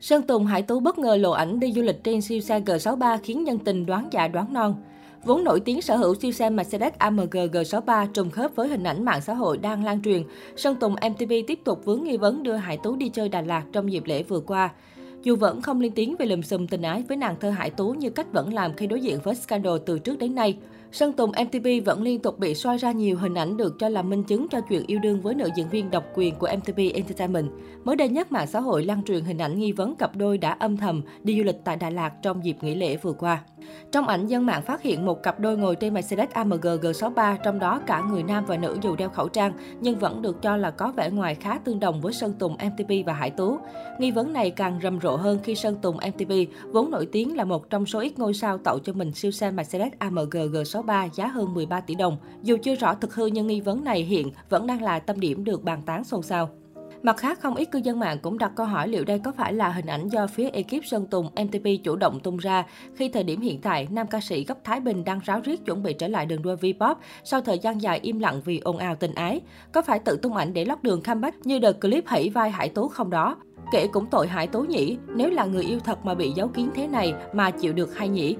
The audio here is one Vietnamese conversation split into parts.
Sơn Tùng Hải Tú bất ngờ lộ ảnh đi du lịch trên siêu xe G63 khiến nhân tình đoán già đoán non. Vốn nổi tiếng sở hữu siêu xe Mercedes AMG G63 trùng khớp với hình ảnh mạng xã hội đang lan truyền, Sơn Tùng MTV tiếp tục vướng nghi vấn đưa Hải Tú đi chơi Đà Lạt trong dịp lễ vừa qua. Dù vẫn không lên tiếng về lùm xùm tình ái với nàng thơ Hải Tú như cách vẫn làm khi đối diện với scandal từ trước đến nay, Sơn Tùng MTV vẫn liên tục bị soi ra nhiều hình ảnh được cho là minh chứng cho chuyện yêu đương với nữ diễn viên độc quyền của MTV Entertainment. Mới đây nhất, mạng xã hội lan truyền hình ảnh nghi vấn cặp đôi đã âm thầm đi du lịch tại Đà Lạt trong dịp nghỉ lễ vừa qua. Trong ảnh, dân mạng phát hiện một cặp đôi ngồi trên Mercedes AMG G63, trong đó cả người nam và nữ dù đeo khẩu trang, nhưng vẫn được cho là có vẻ ngoài khá tương đồng với Sơn Tùng MTV và Hải Tú. Nghi vấn này càng rầm rộ hơn khi Sơn Tùng MTV, vốn nổi tiếng là một trong số ít ngôi sao tậu cho mình siêu xe Mercedes AMG G63 giá hơn 13 tỷ đồng. Dù chưa rõ thực hư nhưng nghi vấn này hiện vẫn đang là tâm điểm được bàn tán xôn xao. Mặt khác, không ít cư dân mạng cũng đặt câu hỏi liệu đây có phải là hình ảnh do phía ekip Sơn Tùng MTP chủ động tung ra khi thời điểm hiện tại, nam ca sĩ gốc Thái Bình đang ráo riết chuẩn bị trở lại đường đua V-pop sau thời gian dài im lặng vì ồn ào tình ái. Có phải tự tung ảnh để lót đường comeback như đợt clip hãy vai Hải Tú không đó? Kể cũng tội Hải Tú nhỉ, nếu là người yêu thật mà bị giấu kín thế này mà chịu được hay nhỉ?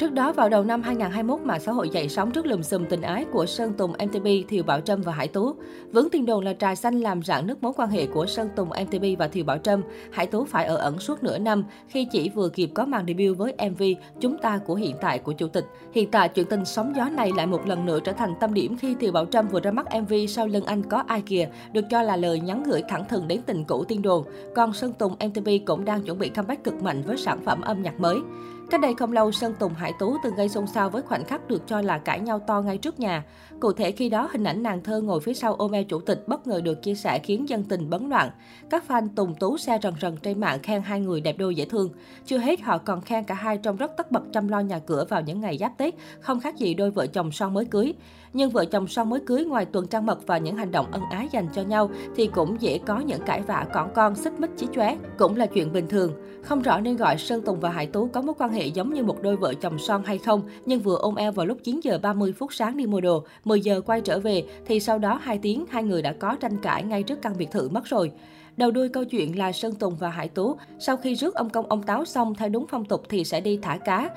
Trước đó, vào đầu năm 2021, mạng xã hội dậy sóng trước lùm xùm tình ái của Sơn Tùng MTP, Thiều Bảo Trâm và Hải Tú. Vướng tin đồn là trà xanh làm rạn nứt mối quan hệ của Sơn Tùng MTP và Thiều Bảo Trâm. Hải Tú phải ở ẩn suốt nửa năm khi chỉ vừa kịp có màn debut với MV Chúng ta của hiện tại của Chủ tịch. Hiện tại, chuyện tình sóng gió này lại một lần nữa trở thành tâm điểm khi Thiều Bảo Trâm vừa ra mắt MV Sau lưng anh có ai kìa, được cho là lời nhắn gửi thẳng thừng đến tình cũ tiên đồn. Còn Sơn Tùng MTP cũng đang chuẩn bị comeback cực mạnh với sản phẩm âm nhạc mới. Cách đây không lâu, Sơn Tùng Hải Tú từng gây xôn xao với khoảnh khắc được cho là cãi nhau to ngay trước nhà. Cụ thể khi đó, hình ảnh nàng thơ ngồi phía sau ôm eo chủ tịch bất ngờ được chia sẻ khiến dân tình bấn loạn. Các fan Tùng Tú xe rần rần trên mạng khen hai người đẹp đôi dễ thương. Chưa hết, họ còn khen cả hai trong rất tất bật chăm lo nhà cửa vào những ngày giáp Tết, không khác gì đôi vợ chồng son mới cưới. Nhưng vợ chồng son mới cưới ngoài tuần trăng mật và những hành động ân ái dành cho nhau thì cũng dễ có những cãi vã cỏn con, xích mích chí chóe, cũng là chuyện bình thường. Không rõ nên gọi Sơn Tùng và Hải Tú có mối quan hệ giống như một đôi vợ chồng son hay không, nhưng vừa ôm eo vào lúc 9 giờ 30 phút sáng đi mua đồ, 10 giờ quay trở về thì sau đó 2 tiếng hai người đã có tranh cãi ngay trước căn biệt thự mất rồi. Đầu đuôi câu chuyện là Sơn Tùng và Hải Tú, sau khi rước ông công ông táo xong theo đúng phong tục thì sẽ đi thả cá.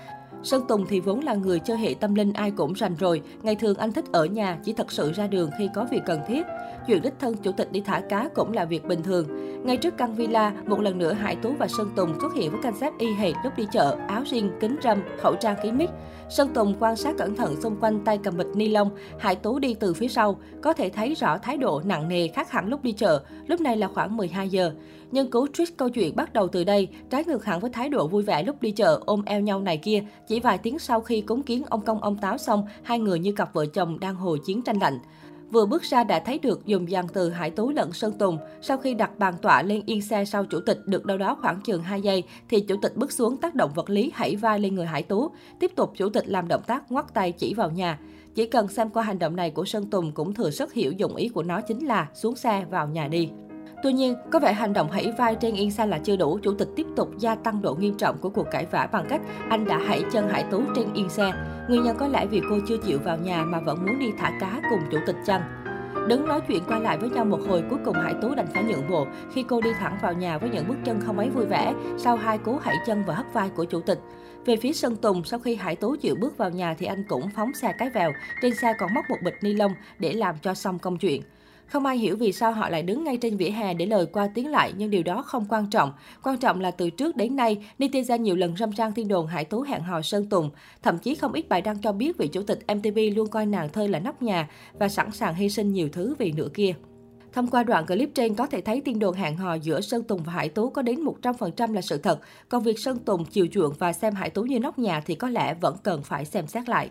Sơn Tùng thì vốn là người chơi hệ tâm linh ai cũng rành rồi. Ngày thường anh thích ở nhà, chỉ thật sự ra đường khi có việc cần thiết. Chuyện đích thân chủ tịch đi thả cá cũng là việc bình thường. Ngay trước căn villa, một lần nữa Hải Tú và Sơn Tùng xuất hiện với concept y hệt lúc đi chợ, áo riêng, kính râm, khẩu trang kín mít. Sơn Tùng quan sát cẩn thận xung quanh tay cầm bịch ni lông, Hải Tú đi từ phía sau, có thể thấy rõ thái độ nặng nề khác hẳn lúc đi chợ. Lúc này là khoảng 12 giờ. Nhân cứu twist câu chuyện bắt đầu từ đây, trái ngược hẳn với thái độ vui vẻ lúc đi chợ ôm eo nhau này kia. Chỉ chỉ vài tiếng sau khi cúng kiến ông công ông táo xong, hai người như cặp vợ chồng đang hồi chiến tranh lạnh. Vừa bước ra đã thấy được dùng dàn từ Hải Tú lẫn Sơn Tùng. Sau khi đặt bàn tọa lên yên xe sau chủ tịch được đâu đó khoảng chừng 2 giây, thì chủ tịch bước xuống tác động vật lý hãy vai lên người Hải Tú. Tiếp tục chủ tịch làm động tác ngoắt tay chỉ vào nhà. Chỉ cần xem qua hành động này của Sơn Tùng cũng thừa sức hiểu dụng ý của nó chính là xuống xe vào nhà đi. Tuy nhiên, có vẻ hành động hãy vai trên Yên xanh là chưa đủ, chủ tịch tiếp tục gia tăng độ nghiêm trọng của cuộc cãi vã bằng cách anh đã hãy chân Hải Tú trên Yên xe. Nguyên nhân có lẽ vì cô chưa chịu vào nhà mà vẫn muốn đi thả cá cùng chủ tịch chăng? Đứng nói chuyện qua lại với nhau một hồi, cuối cùng Hải Tú đành phải nhượng bộ khi cô đi thẳng vào nhà với những bước chân không mấy vui vẻ sau hai cú hãy chân và hất vai của chủ tịch. Về phía Sơn Tùng, sau khi Hải Tú chịu bước vào nhà thì anh cũng phóng xe cái vèo, trên xe còn móc một bịch ni lông để làm cho xong công chuyện. Không ai hiểu vì sao họ lại đứng ngay trên vỉa hè để lời qua tiếng lại, nhưng điều đó không quan trọng. Quan trọng là từ trước đến nay, netizen nhiều lần râm ran thiên đồn Hải Tú hẹn hò Sơn Tùng. Thậm chí không ít bài đăng cho biết vị chủ tịch MTV luôn coi nàng thơ là nóc nhà và sẵn sàng hy sinh nhiều thứ vì nửa kia. Thông qua đoạn clip trên có thể thấy tin đồn hẹn hò giữa Sơn Tùng và Hải Tú có đến 100% là sự thật. Còn việc Sơn Tùng chiều chuộng và xem Hải Tú như nóc nhà thì có lẽ vẫn cần phải xem xét lại.